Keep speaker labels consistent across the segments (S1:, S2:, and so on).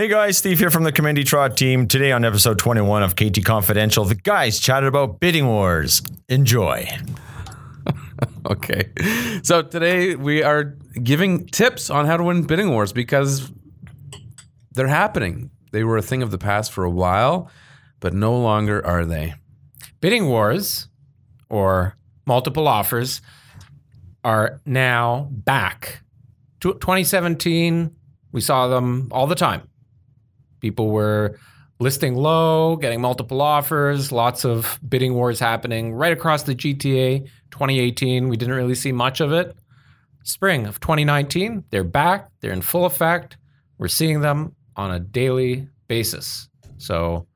S1: Hey guys, Steve here from the Kormendy Trott team. Today on episode 21 of KT Confidential, the guys chatted about bidding wars. Enjoy.
S2: Okay. So today we are giving tips on how to win bidding wars because they're happening. They were a thing of the past for a while, but no longer are they.
S3: bidding wars or multiple offers are now back. 2017, we saw them all the time. People were listing low, getting multiple offers, lots of bidding wars happening right across the GTA. 2018, we didn't really see much of it. Spring of 2019, they're back, they're in full effect. We're seeing them on a daily basis. So,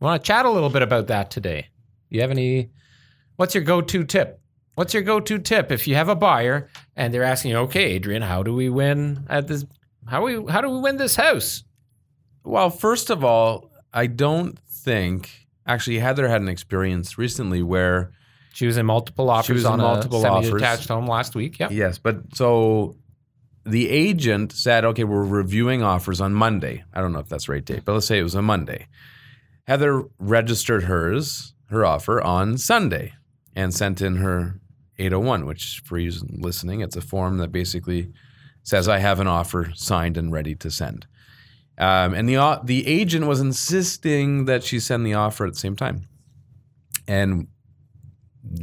S3: we want to chat a little bit about that today. You have any? What's your go-to tip? What's your go-to tip if you have a buyer and they're asking "Okay, Adrian, how do we win at this? How we how do we win this house?"
S2: Well, first of all, I don't think actually Heather had an experience recently where
S3: She was in multiple offers
S2: she was
S3: on
S2: multiple
S3: a
S2: offers.
S3: semi-detached home last week. Yep.
S2: Yes, but so the agent said, okay, we're reviewing offers on Monday. I don't know if that's the right date, but let's say it was a Monday. Heather registered hers, her offer on Sunday and sent in her 801, which for you listening, it's a form that basically says, I have an offer signed and ready to send. Um, and the, the agent was insisting that she send the offer at the same time. And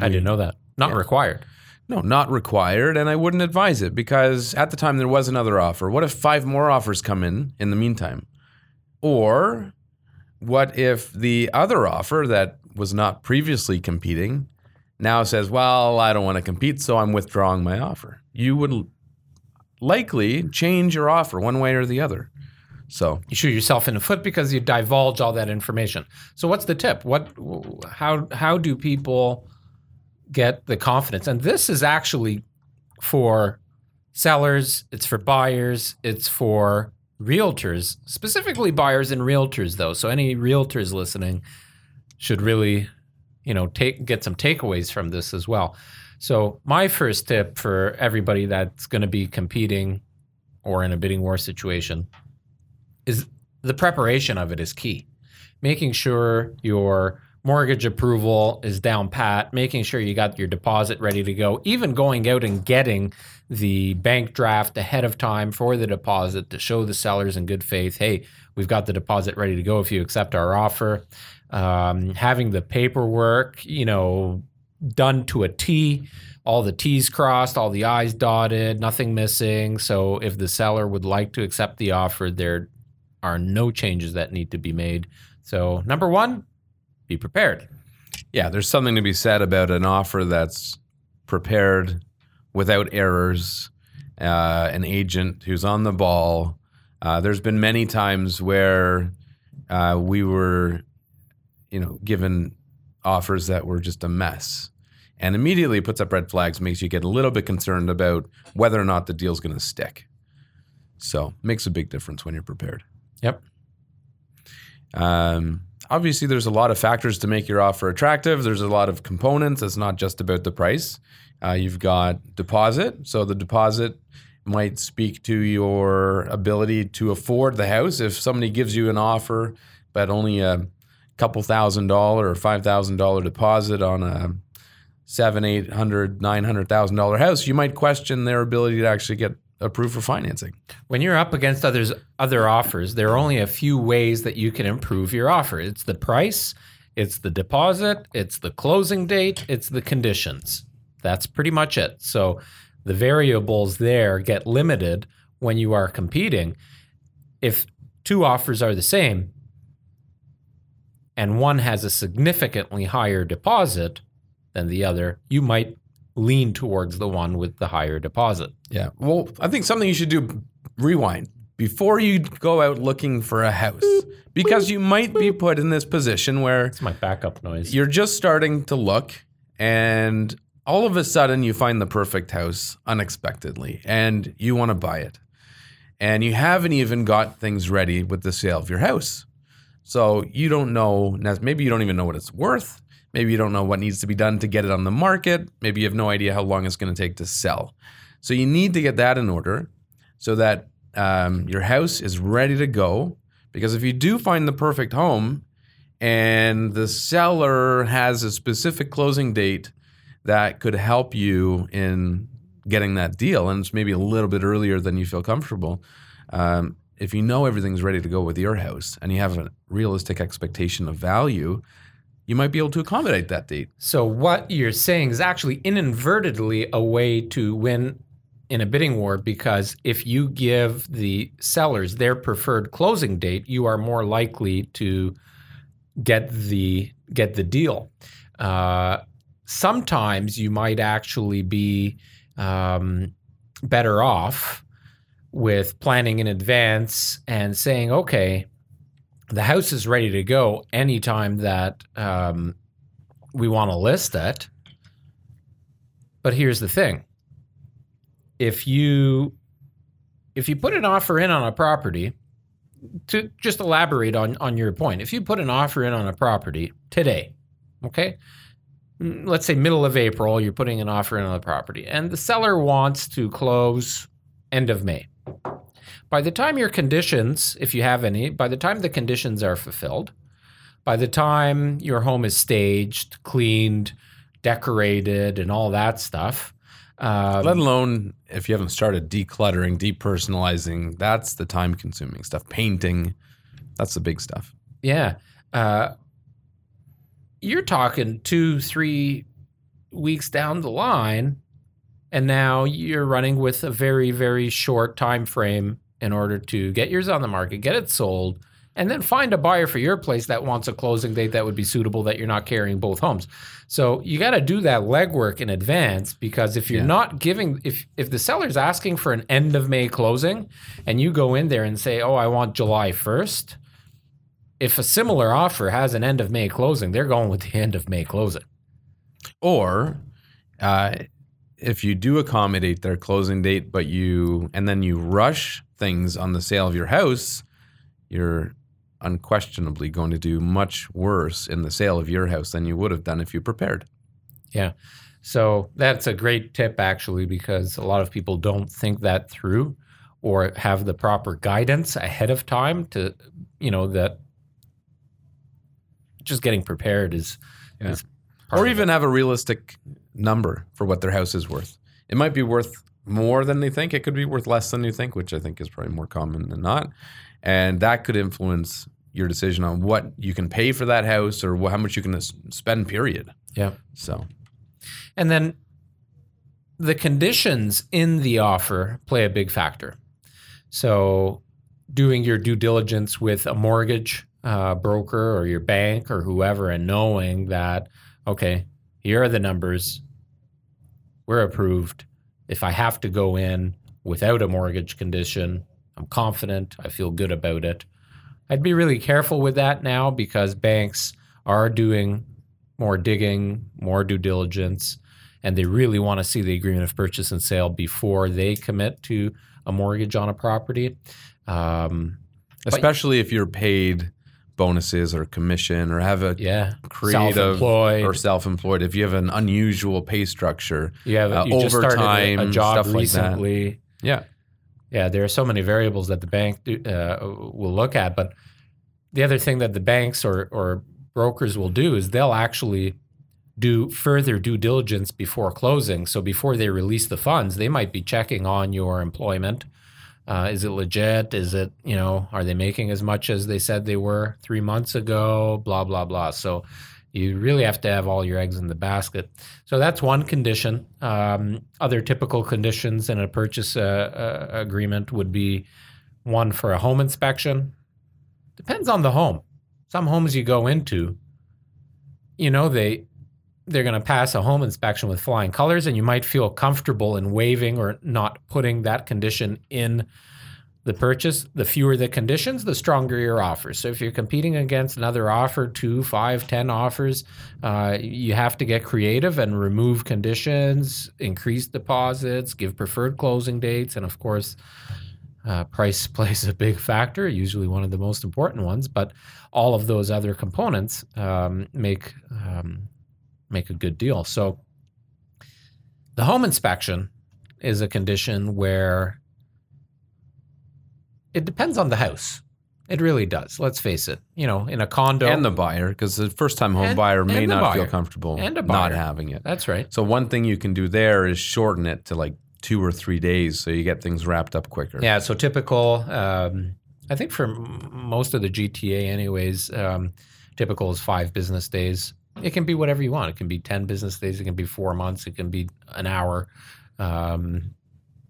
S3: I didn't know that. Not
S2: Yeah.
S3: required.
S2: no, not required, and I wouldn't advise it because at the time there was another offer. What if five more offers come in in the meantime? Or what if the other offer that was not previously competing now says, well, I don't want to compete, so I'm withdrawing my offer? You would likely change your offer one way or the other. So,
S3: You shoot yourself in the foot because you divulge all that information. So, what's the tip? What? How? How do people get the confidence? And this is actually for sellers. It's for buyers. It's for realtors, specifically buyers and realtors, though. So, any realtors listening should really, you know, take get some takeaways from this as well. So, my first tip for everybody that's going to be competing or in a bidding war situation is the preparation of it is key. Making sure your mortgage approval is down pat, making sure you got your deposit ready to go, even going out and getting the bank draft ahead of time for the deposit to show the sellers in good faith, hey, we've got the deposit ready to go if you accept our offer. Um, having the paperwork, you know, done to a T, all the T's crossed, all the I's dotted, nothing missing. So if the seller would like to accept the offer, there are no changes that need to be made. So number one, be prepared.
S2: yeah, there's something to be said about an offer that's prepared without errors, uh, an agent who's on the ball. Uh, there's been many times where uh, we were, you know, given offers that were just a mess, and immediately puts up red flags, makes you get a little bit concerned about whether or not the deal's going to stick. So makes a big difference when you're prepared.
S3: Yep.
S2: Um, obviously, there's a lot of factors to make your offer attractive. There's a lot of components. It's not just about the price. Uh, you've got deposit. So the deposit might speak to your ability to afford the house. If somebody gives you an offer, but only a couple thousand dollar or five thousand dollar deposit on a seven, eight hundred, nine hundred thousand dollar house, you might question their ability to actually get approved for financing.
S3: When you're up against others other offers, there are only a few ways that you can improve your offer. It's the price, it's the deposit, it's the closing date, it's the conditions. That's pretty much it. So the variables there get limited when you are competing. If two offers are the same and one has a significantly higher deposit than the other, you might lean towards the one with the higher deposit.
S2: Yeah. Well, I think something you should do rewind before you go out looking for a house because you might be put in this position where
S3: It's my backup noise.
S2: you're just starting to look and all of a sudden you find the perfect house unexpectedly and you want to buy it. And you haven't even got things ready with the sale of your house. So you don't know, maybe you don't even know what it's worth. Maybe you don't know what needs to be done to get it on the market. Maybe you have no idea how long it's going to take to sell. So you need to get that in order so that um, your house is ready to go Because if you do find the perfect home and the seller has a specific closing date that could help you in getting that deal, and it's maybe a little bit earlier than you feel comfortable, um, if you know everything's ready to go with your house and you have a realistic expectation of value, you might be able to accommodate that date.
S3: So what you're saying is actually inadvertently a way to win in a bidding war because if you give the sellers their preferred closing date, you are more likely to get the get the deal. Uh, sometimes you might actually be um, better off with planning in advance and saying, okay, the house is ready to go anytime that um, we want to list it. But here's the thing. If you if you put an offer in on a property to just elaborate on on your point if you put an offer in on a property today okay? Mm, let's say middle of april you're putting an offer in on the property and the seller wants to close end of may by the time your conditions if you have any by the time the conditions are fulfilled by the time your home is staged cleaned decorated and all that stuff um,
S2: Let alone if you haven't started decluttering, depersonalizing, that's the time consuming stuff. Painting, that's the big stuff.
S3: Yeah. Uh, you're talking two, three weeks down the line, and now you're running with a very, very short time frame in order to get yours on the market, get it sold, and then find a buyer for your place that wants a closing date that would be suitable that you're not carrying both homes. So you got to do that legwork in advance because if you're
S2: Yeah.
S3: not giving if if the seller's asking for an end of May closing and you go in there and say, "Oh, I want July 1st," if a similar offer has an end of May closing, they're going with the end of May closing.
S2: Or uh, if you do accommodate their closing date, but you and then you rush things on the sale of your house, you're unquestionably going to do much worse in the sale of your house than you would have done if you prepared.
S3: Yeah. So that's a great tip actually because a lot of people don't think that through or have the proper guidance ahead of time to you know that just getting prepared is,
S2: Yeah.
S3: is
S2: or even have a realistic number for what their house is worth. It might be worth more than they think. It could be worth less than you think, which I think is probably more common than not. And that could influence your decision on what you can pay for that house or how much you can spend. Period.
S3: yeah.
S2: So
S3: And then the conditions in the offer play a big factor. So, doing your due diligence with a mortgage uh, broker or your bank or whoever, and knowing that, okay, here are the numbers, we're approved. If I have to go in without a mortgage condition, I'm confident, I feel good about it. I'd be really careful with that now because banks are doing more digging, more due diligence, and they really want to see the agreement of purchase and sale before they commit to a mortgage on a property. Um,
S2: especially if you're paid bonuses or commission or have a
S3: yeah,
S2: creative
S3: self-employed.
S2: or self-employed, if you have an unusual pay structure,
S3: you have
S2: uh,
S3: you just a, a
S2: overtime,
S3: job
S2: stuff like that.
S3: recently.
S2: yeah,
S3: Yeah, there are so many variables that the bank do, uh, will look at, but the other thing that the banks or or brokers will do is they'll actually do further due diligence before closing. So before they release the funds, they might be checking on your employment. Uh, is it legit? Is it you know are they making as much as they said they were three months ago? Blah blah blah. So you really have to have all your eggs in the basket. So that's one condition. Um, other typical conditions in a purchase uh, uh, agreement would be one for a home inspection. Depends on the home. Some homes you go into, you know, they they're going to pass a home inspection with flying colors, and you might feel comfortable in waiving or not putting that condition in the purchase. The fewer the conditions, the stronger your offer. So if you're competing against another offer, two, five, ten offers, uh, you have to get creative and remove conditions, increase deposits, give preferred closing dates, and of course, uh, price plays a big factor, usually one of the most important ones. But all of those other components um, make um, make a good deal. So the home inspection is a condition where it depends on the house. It really does. Let's face it. You know, in a condo,
S2: and the buyer, because the first time home
S3: And-
S2: buyer may not feel comfortable not having it.
S3: that's right.
S2: So one thing you can do there is shorten it to like two or three days, so you get things wrapped up quicker.
S3: Yeah. So typical. Um, I think for most of the GTA, anyways, um, typical is five business days. It can be whatever you want. It can be ten business days. It can be four months. It can be an hour. Um,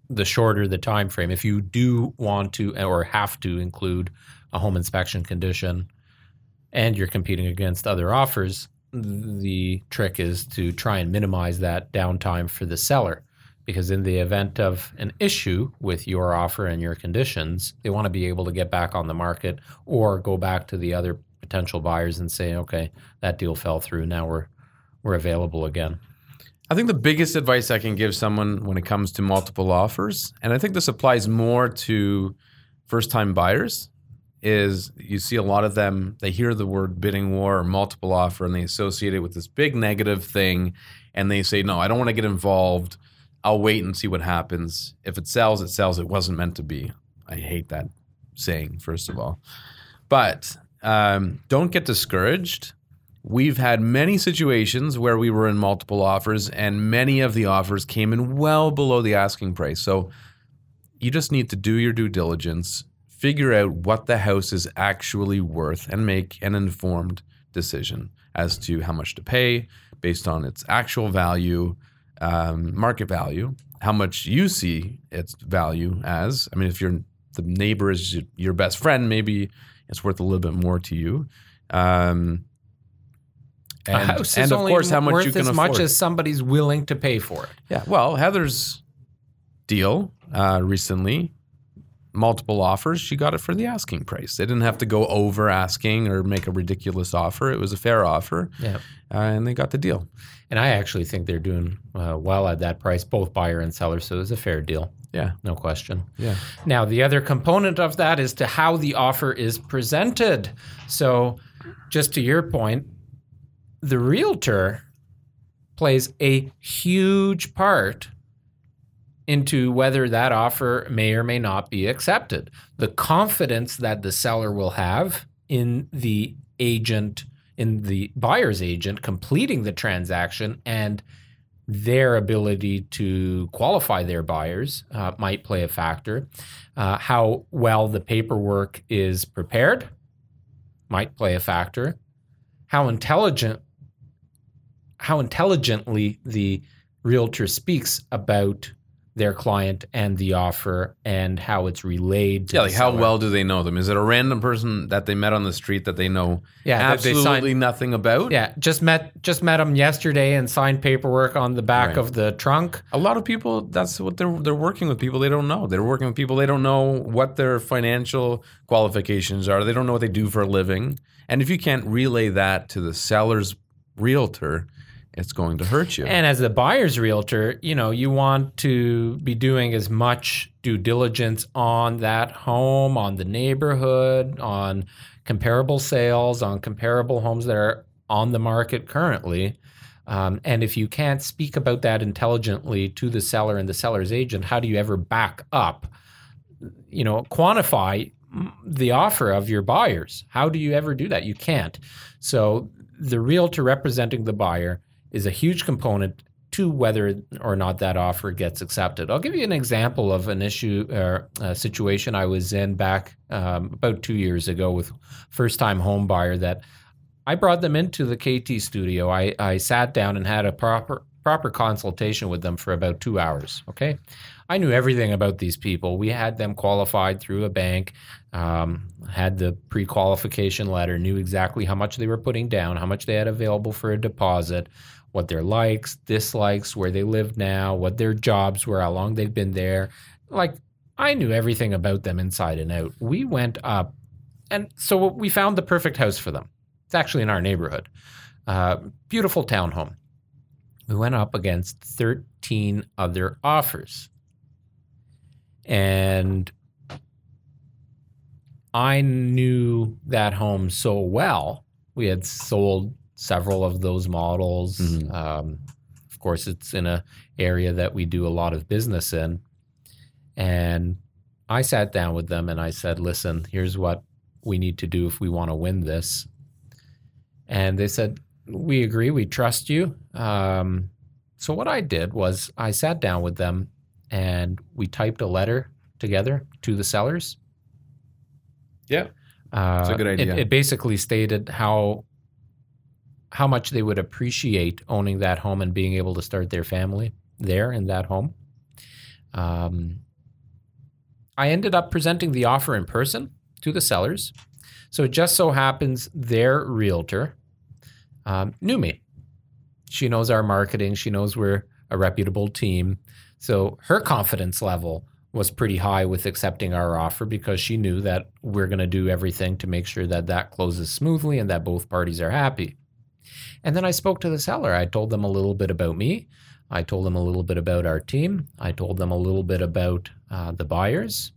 S3: the shorter the time frame, if you do want to or have to include a home inspection condition, and you're competing against other offers, the trick is to try and minimize that downtime for the seller. Because in the event of an issue with your offer and your conditions, they want to be able to get back on the market or go back to the other potential buyers and say, okay, that deal fell through. Now we're we're available again.
S2: I think the biggest advice I can give someone when it comes to multiple offers, and I think this applies more to first time buyers, is you see a lot of them, they hear the word bidding war or multiple offer and they associate it with this big negative thing. And they say, no, I don't want to get involved. I'll wait and see what happens. If it sells, it sells. It wasn't meant to be. I hate that saying, first of all. But um, don't get discouraged. We've had many situations where we were in multiple offers, and many of the offers came in well below the asking price. So you just need to do your due diligence, figure out what the house is actually worth, and make an informed decision as to how much to pay based on its actual value, um, market value, how much you see its value as. I mean, if your the neighbor is your best friend, maybe it's worth a little bit more to you. Um, and,
S3: a house
S2: and
S3: is
S2: of
S3: only
S2: course, how much
S3: worth
S2: you can
S3: as
S2: afford.
S3: much as somebody's willing to pay for it.
S2: Yeah. Well, Heather's deal uh, recently, multiple offers. She got it for the asking price. They didn't have to go over asking or make a ridiculous offer. It was a fair offer,
S3: Yeah.
S2: uh, and they got the deal.
S3: And I actually think they're doing uh, well at that price, both buyer and seller. So it's a fair deal,
S2: Yeah.
S3: no question.
S2: Yeah.
S3: Now, the other component of that is to how the offer is presented. So, just to your point, the realtor plays a huge part into whether that offer may or may not be accepted. The confidence that the seller will have in the agent, in the buyer's agent completing the transaction and their ability to qualify their buyers uh, might play a factor. Uh, how well the paperwork is prepared might play a factor. How intelligent, how intelligently the realtor speaks about their client and the offer and how it's relayed. To
S2: Yeah. Like, how
S3: seller.
S2: well do they know them? Is it a random person that they met on the street that they know
S3: Yeah,
S2: absolutely
S3: signed-
S2: nothing about?
S3: Yeah, just met just met them yesterday and signed paperwork on the back
S2: Right.
S3: of the trunk.
S2: A lot of people, that's what they're they're working with people they don't know. They're working with people they don't know what their financial qualifications are. They don't know what they do for a living. And if you can't relay that to the seller's realtor, it's going to hurt you.
S3: And as a buyer's realtor, you know, you want to be doing as much due diligence on that home, on the neighborhood, on comparable sales, on comparable homes that are on the market currently. Um, and if you can't speak about that intelligently to the seller and the seller's agent, how do you ever back up, you know, quantify the offer of your buyers? How do you ever do that? You can't. So the realtor representing the buyer is a huge component to whether or not that offer gets accepted. I'll give you an example of an issue or a situation I was in back um, about two years ago with first time home buyer that I brought them into the KT studio. I, I sat down and had a proper proper consultation with them for about two hours. Okay. I knew everything about these people. We had them qualified through a bank, um, had the pre qualification letter, knew exactly how much they were putting down, how much they had available for a deposit, what their likes, dislikes, where they live now, what their jobs were, how long they've been there. Like, I knew everything about them inside and out. We went up, and so we found the perfect house for them. It's actually in our neighborhood. Uh, beautiful townhome. We went up against 13 other offers. And I knew that home so well. We had sold several of those models.
S2: Mhm.
S3: Um, of course, it's in a area that we do a lot of business in. And I sat down with them and I said, "Listen, here's what we need to do if we want to win this. And they said, We agree, we trust you. Um, so, what I did was I sat down with them and we typed a letter together to the sellers.
S2: Yeah.
S3: Uh,
S2: It's a good
S3: it-
S2: idea.
S3: It, basically stated how how much they would appreciate owning that home and being able to start their family there in that home. Um, I ended up presenting the offer in person to the sellers. So it just so happens their realtor um, knew me. She knows our marketing. She knows we're a reputable team. So her confidence level was pretty high with accepting our offer because she knew that we're going to do everything to make sure that that closes smoothly and that both parties are happy. And then I spoke to the seller. I told them a little bit about me. I told them a little bit about our team. I told them a little bit about uh, the buyers.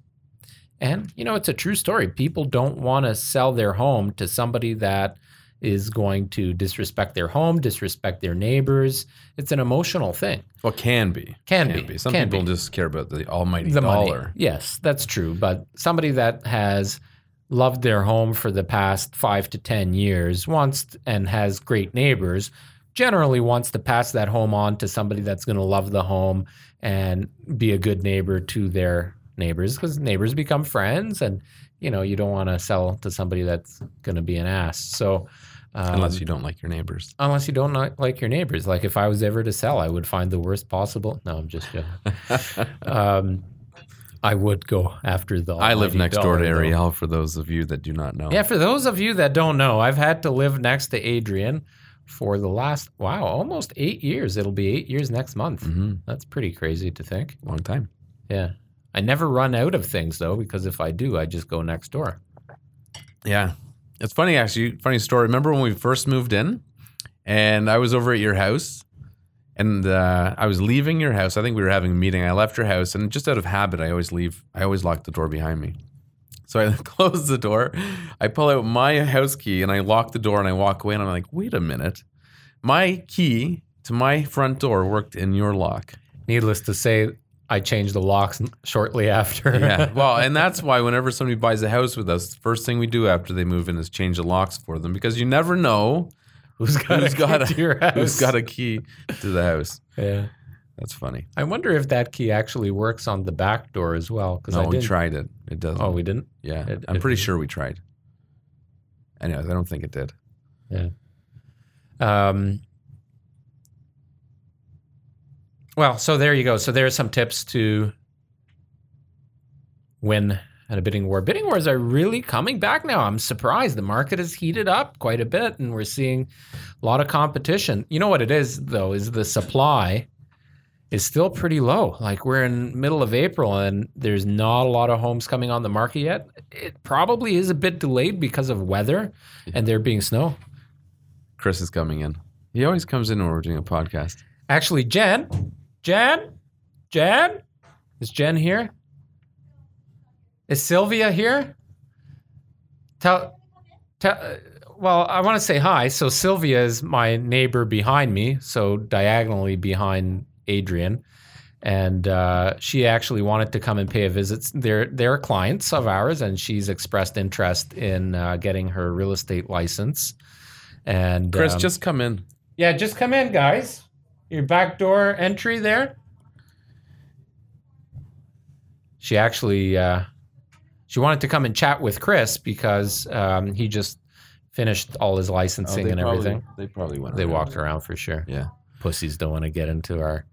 S3: And, you know, it's a true story. People don't want to sell their home to somebody that is going to disrespect their home, disrespect their neighbors. It's an emotional thing.
S2: Well, can be.
S3: Can be.
S2: Some
S3: Can
S2: people
S3: be.
S2: just care about the almighty
S3: the money.
S2: dollar.
S3: Yes, that's true. But somebody that has loved their home for the past five to 10 years wants and has great neighbors generally wants to pass that home on to somebody that's going to love the home and be a good neighbor to their neighbors because neighbors become friends and you know you don't want to sell to somebody that's going to be an ass. So um,
S2: Unless you don't like your neighbors.
S3: unless you don't not like your neighbors. Like if i was ever to sell i would find the worst possible no i'm just joking. Um, I would go after the.
S2: I live next door to
S3: dollar, though.
S2: Ariel for those of you that do not know.
S3: Yeah, for those of you that don't know, I've had to live next to Adrian for the last wow, almost eight years. It'll be eight years next month.
S2: hmm
S3: That's pretty crazy to think.
S2: Long time.
S3: Yeah, I never run out of things though, because if I do, I just go next door.
S2: Yeah. It's funny, actually. Funny story. Remember when we first moved in and I was over at your house and uh, I was leaving your house. I think we were having a meeting. I left your house and just out of habit, I always leave, I always lock the door behind me. So I close the door. I pull out my house key and I lock the door and I walk away and I'm like, wait a minute. My key to my front door worked in your lock.
S3: Needless to say, I changed the locks shortly after.
S2: Yeah. Well, and that's why whenever somebody buys a house with us, the first thing we do after they move in is change the locks for them because you never know
S3: who's got
S2: who's
S3: a
S2: got
S3: key
S2: a,
S3: to your house?
S2: who's got a key to the house.
S3: Yeah.
S2: That's funny.
S3: I wonder if that key actually works on the back door as well. Because
S2: No,
S3: I
S2: we tried it. It doesn't.
S3: Oh, we didn't.
S2: yeah.
S3: it-
S2: I'm
S3: it-
S2: pretty sure we tried. Anyways, I don't think it did. Yeah.
S3: Um, well, so there you go. So there are some tips to win at a bidding war. Bidding wars are really coming back now. I'm surprised. The market has heated up quite a bit, and we're seeing a lot of competition. You know what it is, though, is the supply is still pretty low. Like we're in middle of April, and there's not a lot of homes coming on the market yet. It probably is a bit delayed because of weather and there being snow.
S2: Chris is coming in. He always comes in when we're doing a podcast.
S3: Actually, Jen, Jen, Jen, is Jen here? Is Sylvia here? Tell, tell. Well, I want to say hi. So Sylvia is my neighbor behind me, so diagonally behind Adrian, and uh, she actually wanted to come and pay a visit. They're they're clients of ours, and she's expressed interest in uh, getting her real estate license. And
S2: Chris,
S3: um,
S2: just come in.
S3: yeah, just come in, guys. Your back door entry there. She actually uh, she wanted to come and chat with Chris because um, he just finished all his licensing and everything.
S2: They probably went.
S3: They
S2: around.
S3: walked around for sure.
S2: Yeah.
S3: Pussies don't want to get into our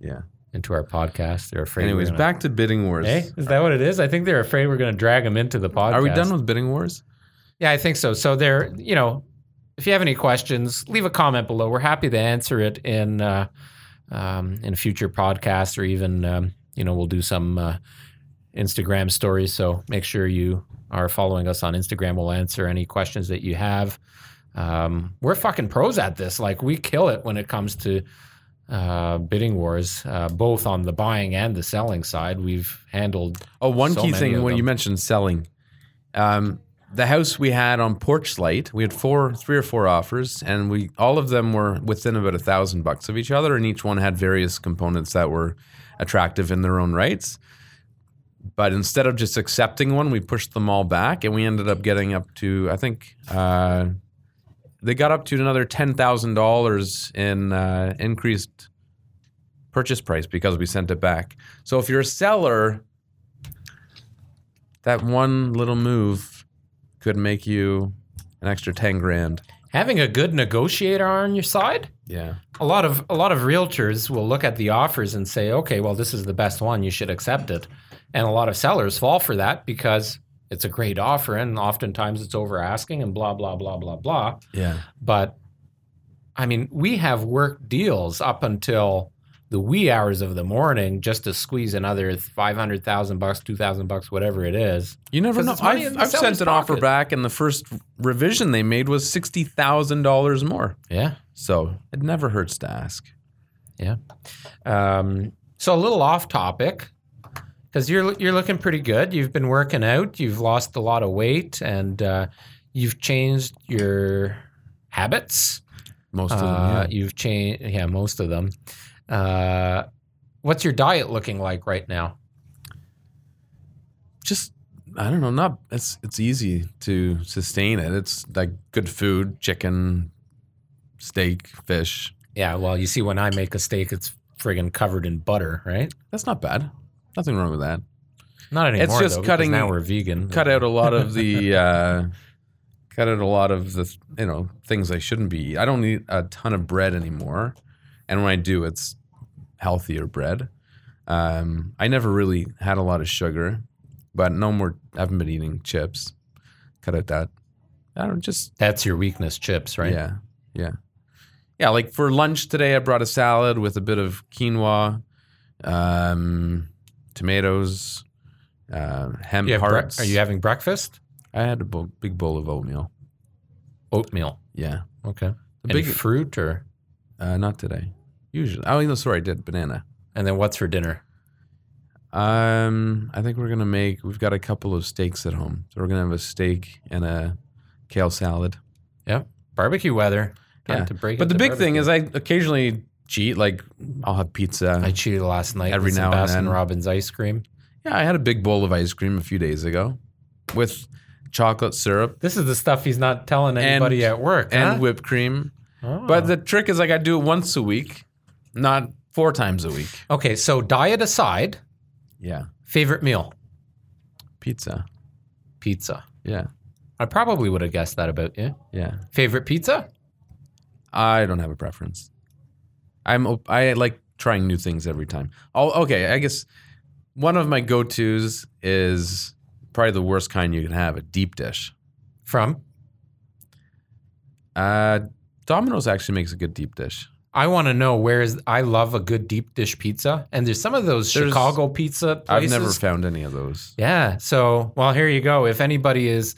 S2: Yeah.
S3: into our podcast. They're afraid.
S2: Anyways,
S3: gonna-
S2: back to bidding wars.
S3: Hey, is that what it is? I think they're afraid we're going to drag them into the podcast.
S2: Are we done with bidding wars?
S3: Yeah, I think so. So there, you know, if you have any questions, leave a comment below. We're happy to answer it in uh, um, in future podcasts, or even um, you know, we'll do some uh, Instagram stories. So make sure you are following us on Instagram. We'll answer any questions that you have. Um, we're fucking pros at this. Like we kill it when it comes to uh, bidding wars, uh, both on the buying and the selling side. We've handled
S2: Oh, one
S3: So
S2: key thing when you mentioned selling, um, the house we had on Porch Light, we had four, three or four offers, and we all of them were within about a thousand bucks of each other, and each one had various components that were attractive in their own rights. But instead of just accepting one, we pushed them all back, and we ended up getting up to I think uh, they got up to another ten thousand dollars in uh, increased purchase price because we sent it back. So if you're a seller, that one little move could make you an extra ten grand.
S3: Having a good negotiator on your side.
S2: Yeah.
S3: A lot of a lot of realtors will look at the offers and say, "Okay, well, this is the best one. You should accept it." And a lot of sellers fall for that because it's a great offer, and oftentimes it's over asking and blah blah blah blah blah.
S2: Yeah.
S3: But I mean, we have worked deals up until the wee hours of the morning just to squeeze another five hundred thousand bucks, two thousand bucks, whatever it is.
S2: You never know.
S3: it's money in
S2: I've, I've sent an offer back, and the first revision they made was sixty thousand dollars more.
S3: Yeah.
S2: So it never hurts to ask. Yeah.
S3: Um, so a little off topic, because you're you're looking pretty good. You've been working out. You've lost a lot of weight, and uh, you've changed your habits.
S2: Most of
S3: Uh,
S2: them. Yeah.
S3: You've changed, yeah, most of them. Uh, what's your diet looking like right now?
S2: Just I don't know. Not it's it's easy to sustain it. It's like good food, chicken, steak, fish.
S3: Yeah, well, you see, when I make a steak, it's friggin' covered in butter, right?
S2: That's not bad. Nothing wrong with that.
S3: Not anymore.
S2: It's just
S3: though,
S2: cutting-
S3: Now we're vegan.
S2: Cut out a lot of the. Uh, cut out a lot of the you know things I shouldn't be. I don't eat a ton of bread anymore, and when I do, it's healthier bread. Um, I never really had a lot of sugar, but no more. I haven't been eating chips. Cut out that. I don't just
S3: That's your weakness, chips, right?
S2: yeah, yeah, yeah. Like for lunch today, I brought a salad with a bit of quinoa, um, tomatoes, uh, hemp
S3: You have bre-
S2: hearts.
S3: are you having breakfast?
S2: I had a bowl, big bowl of oatmeal.
S3: Oatmeal.
S2: Yeah,
S3: Okay.
S2: the
S3: Any
S2: big.
S3: fruit or
S2: Uh, not today. Usually, oh, no, sorry, I did banana.
S3: and then what's for dinner?
S2: Um, I think we're gonna make. We've got a couple of steaks at home, so we're gonna have a steak and a kale salad.
S3: Yeah, barbecue weather. Time
S2: Yeah.
S3: to break
S2: But the big thing is, I occasionally cheat. Like, I'll have pizza.
S3: I cheated last night
S2: Every
S3: with
S2: now and
S3: Baskin
S2: then.
S3: Robbins ice cream.
S2: yeah, I had a big bowl of ice cream a few days ago, with chocolate syrup
S3: This is the stuff he's not telling anybody at work.
S2: and
S3: huh?
S2: whipped cream.
S3: Oh.
S2: But the trick is, like, I do it once a week, not four times a week.
S3: okay, so diet aside,
S2: Yeah,
S3: favorite meal,
S2: pizza.
S3: pizza.
S2: Yeah,
S3: I probably would have guessed that about you.
S2: yeah.
S3: Favorite pizza?
S2: I don't have a preference. I'm I like trying new things every time. Oh, okay. I guess one of my go tos is probably the worst kind you can have a deep dish.
S3: From?
S2: Uh, Domino's actually makes a good deep dish.
S3: I want to know where is. I love a good deep dish pizza, and there's some of those
S2: There's-
S3: Chicago pizza
S2: I've never found any of those.
S3: Yeah. So, well, here you go. If anybody is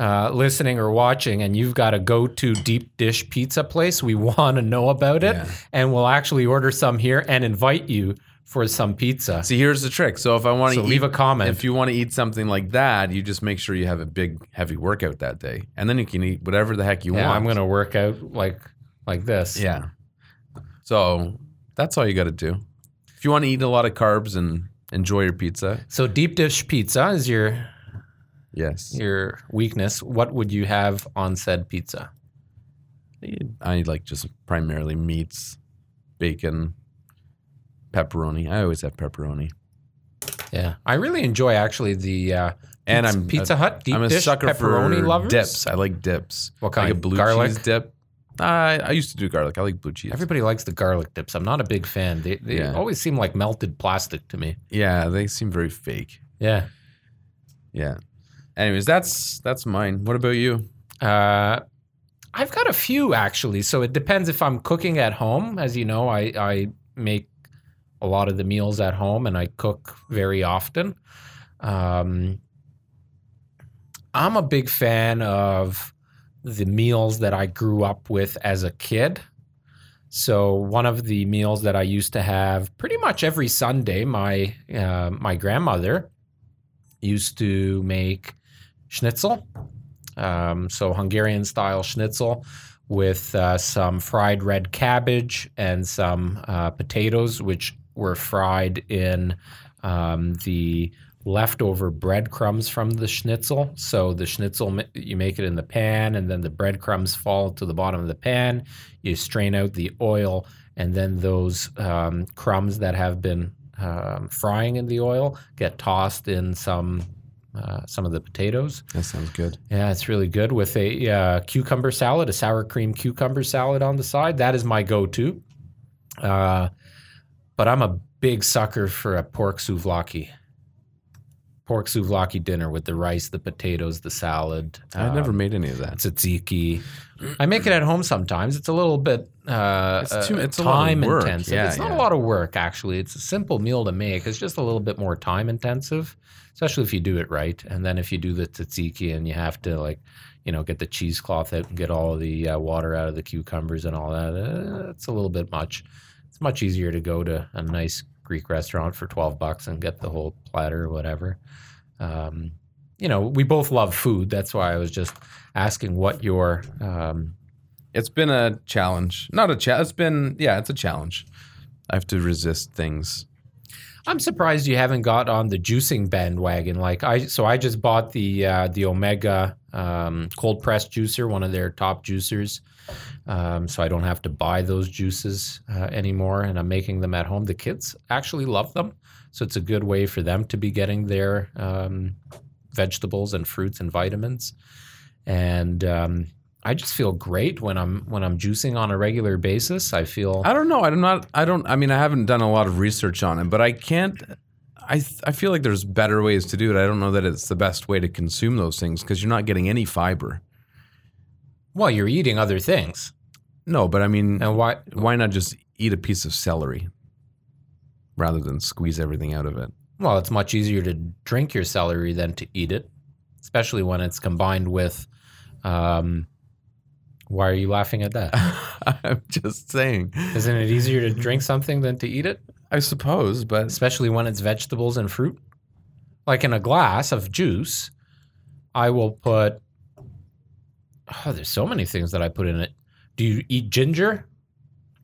S3: uh, listening or watching and you've got a go to deep dish pizza place, we want to know about it.
S2: Yeah.
S3: And we'll actually order some here and invite you for some pizza.
S2: See, here's the trick. So if I want
S3: So
S2: to
S3: leave a comment.
S2: if you want to eat something like that, you just make sure you have a big, heavy workout that day, and then you can eat whatever the heck you
S3: yeah,
S2: want.
S3: I'm going to work out like like this.
S2: Yeah. So that's all you got to do. If you want to eat a lot of carbs and enjoy your pizza,
S3: So deep dish pizza is your
S2: yes.
S3: your weakness. What would you have on said pizza?
S2: I like just primarily meats, bacon, pepperoni. I always have pepperoni.
S3: Yeah, I really enjoy actually the uh,
S2: And I'm
S3: Pizza Hut deep
S2: I'm a
S3: dish
S2: sucker
S3: pepperoni
S2: for
S3: lovers.
S2: dips. I like dips.
S3: What
S2: Like
S3: kind?
S2: a blue
S3: Garlic?
S2: cheese dip. I I used to do garlic. I like blue cheese.
S3: Everybody likes the garlic dips. I'm not a big fan. They, they
S2: Yeah.
S3: always seem like melted plastic to me.
S2: yeah, they seem very fake.
S3: Yeah.
S2: Yeah. Anyways, that's that's mine. What about you?
S3: Uh, I've got a few actually. So it depends if I'm cooking at home. As you know, I, I make a lot of the meals at home and I cook very often. Um, I'm a big fan of the meals that I grew up with as a kid. So one of the meals that I used to have pretty much every Sunday, my uh, my grandmother used to make schnitzel, um, so Hungarian style schnitzel with uh, some fried red cabbage and some uh, potatoes, which were fried in um, the leftover breadcrumbs from the schnitzel. So the schnitzel, you make it in the pan, and then the breadcrumbs fall to the bottom of the pan. You strain out the oil, and then those um, crumbs that have been um, frying in the oil get tossed in some uh, some of the potatoes.
S2: That sounds good.
S3: Yeah, it's really good with a uh, cucumber salad, a sour cream cucumber salad on the side. That is my go-to. Uh, but I'm a big sucker for a pork souvlaki. Pork souvlaki dinner with the rice, the potatoes, the salad.
S2: I've
S3: um,
S2: never made any of that.
S3: It's tzatziki. I make it at home sometimes. It's a little bit uh,
S2: It's too-
S3: uh,
S2: it's a lot of
S3: time
S2: work.
S3: intensive.
S2: Yeah,
S3: it's not
S2: yeah.
S3: a lot of work actually. It's a simple meal to make. It's just a little bit more time intensive, especially if you do it right. And then if you do the tzatziki and you have to like, you know, get the cheesecloth out and get all the uh, water out of the cucumbers and all that, uh, it's a little bit much. It's much easier to go to a nice Greek restaurant for twelve bucks and get the whole platter or whatever. Um, you know, we both love food. That's why I was just asking what your um,
S2: It's been a challenge. Not a challenge. It's been yeah, it's a challenge. I have to resist things.
S3: I'm surprised you haven't got on the juicing bandwagon. Like I, so I just bought the uh, the Omega um, cold press juicer, one of their top juicers. Um, so I don't have to buy those juices uh, anymore, and I'm making them at home. The kids actually love them, so it's a good way for them to be getting their um, vegetables and fruits and vitamins. And um, I just feel great when I'm when I'm juicing on a regular basis. I feel
S2: I don't know. I'm not. I don't. I mean, I haven't done a lot of research on it, but I can't. I th- I feel like there's better ways to do it. I don't know that it's the best way to consume those things because you're not getting any fiber.
S3: well, you're eating other things,
S2: No, but I mean,
S3: and why?
S2: why not just eat a piece of celery rather than squeeze everything out of it?
S3: Well, it's much easier to drink your celery than to eat it, especially when it's combined with. Um, why are you laughing at that?
S2: I'm just saying.
S3: Isn't it easier to drink something than to eat it,
S2: I suppose, but
S3: especially when it's vegetables and fruit? Like in a glass of juice, I will put. Oh, there's so many things that I put in it. Do you eat ginger?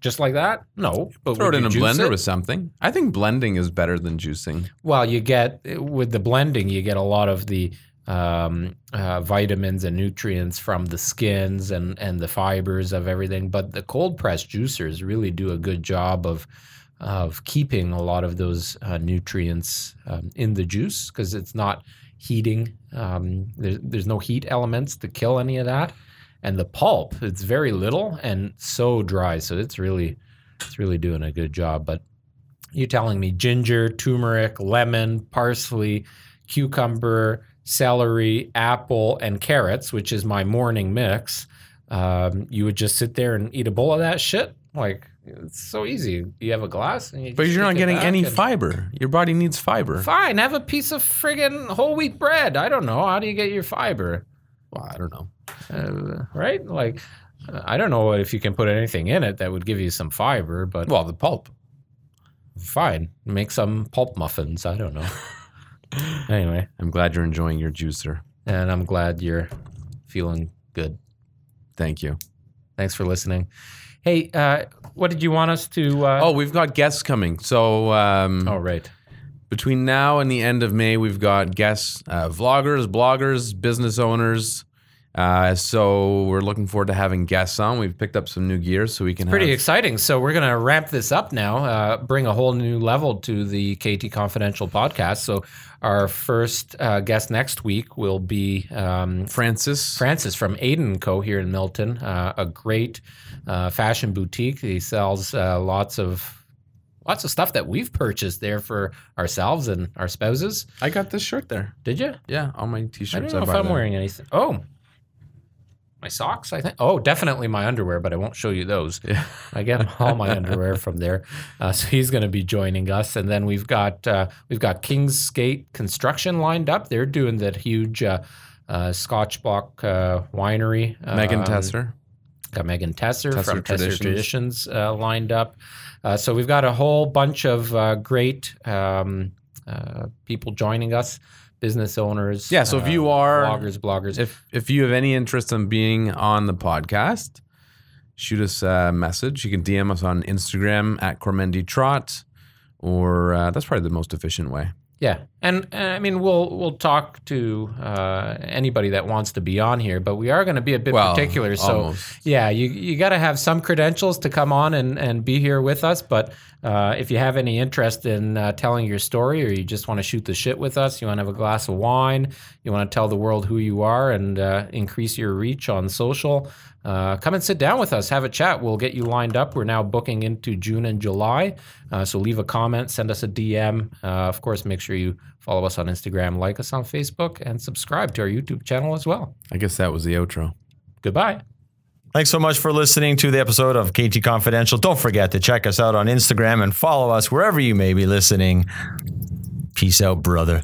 S3: Just like that? No. But
S2: throw it in a blender
S3: it?
S2: with something. I think blending is better than juicing.
S3: Well, you get with the blending, you get a lot of the um, uh, vitamins and nutrients from the skins and and the fibers of everything. But the cold pressed juicers really do a good job of of keeping a lot of those uh, nutrients um, in the juice because it's not heating. Um, there's there's no heat elements to kill any of that, and the pulp it's very little and so dry, so it's really it's really doing a good job. But you're telling me ginger, turmeric, lemon, parsley, cucumber, celery, apple, and carrots, which is my morning mix. Um, you would just sit there and eat a bowl of that shit. Like it's so easy. You have a glass, and you
S2: But you're not getting any fiber. Your body needs fiber.
S3: Fine, have a piece of friggin' whole wheat bread. I don't know. How do you get your fiber?
S2: Well, I don't know.
S3: Uh, right? Like, uh, I don't know if you can put anything in it that would give you some fiber, but
S2: Well, the pulp.
S3: fine. Make some pulp muffins. I don't know. anyway,
S2: I'm glad you're enjoying your juicer.
S3: and I'm glad you're feeling good.
S2: Thank you.
S3: Thanks for listening. Hey, uh, what did you want us to? Uh,
S2: Oh, we've got guests coming. So um,
S3: oh, right.
S2: between now and the end of May, we've got guests, uh, vloggers, bloggers, business owners. Uh, so we're looking forward to having guests on. We've picked up some new gear so we can
S3: Pretty
S2: have,
S3: exciting. So we're going to ramp this up now, uh, bring a whole new level to the KT Confidential podcast. So our first uh, guest next week will be um,
S2: Francis.
S3: Francis from Aiden Co. here in Milton, uh, a great uh, fashion boutique. He sells uh, lots of lots of stuff that we've purchased there for ourselves and our spouses.
S2: I got this shirt there.
S3: Did you?
S2: Yeah, all my t-shirts.
S3: I don't know if I'm
S2: there.
S3: wearing anything. Oh, my socks. I think. Oh, definitely my underwear, but I won't show you those.
S2: Yeah.
S3: I get all my underwear from there. Uh, so he's going to be joining us, and then we've got uh, we've got Kingsgate Construction lined up. They're doing that huge uh, uh, Scotch Block uh, winery.
S2: Megan
S3: Um,
S2: Tesser.
S3: Got Megan Tesser,
S2: Tesser
S3: from Tesser
S2: Traditions.
S3: Traditions uh, lined up. Uh, so we've got a whole bunch of uh, great um, uh, people joining us, business owners.
S2: Yeah, so if
S3: uh,
S2: you are-
S3: bloggers, bloggers,
S2: If if you have any interest in being on the podcast, shoot us a message. You can DM us on Instagram at Kormendy Trott, or uh, that's probably the most efficient way.
S3: Yeah, and, and I mean we'll we'll talk to uh, anybody that wants to be on here, but we are going to be a bit
S2: Well,
S3: particular. So
S2: almost.
S3: yeah, you you got to have some credentials to come on and and be here with us. But uh, if you have any interest in uh, telling your story, or you just want to shoot the shit with us, you want to have a glass of wine, you want to tell the world who you are and uh, increase your reach on social. Uh, come and sit down with us, have a chat. We'll get you lined up. We're now booking into June and July. Uh, so leave a comment, send us a DM. Uh, of course, make sure you follow us on Instagram, like us on Facebook, and subscribe to our YouTube channel as well.
S2: I guess that was the outro.
S3: Goodbye.
S1: Thanks so much for listening to the episode of KT Confidential. Don't forget to check us out on Instagram and follow us wherever you may be listening. Peace out, brother.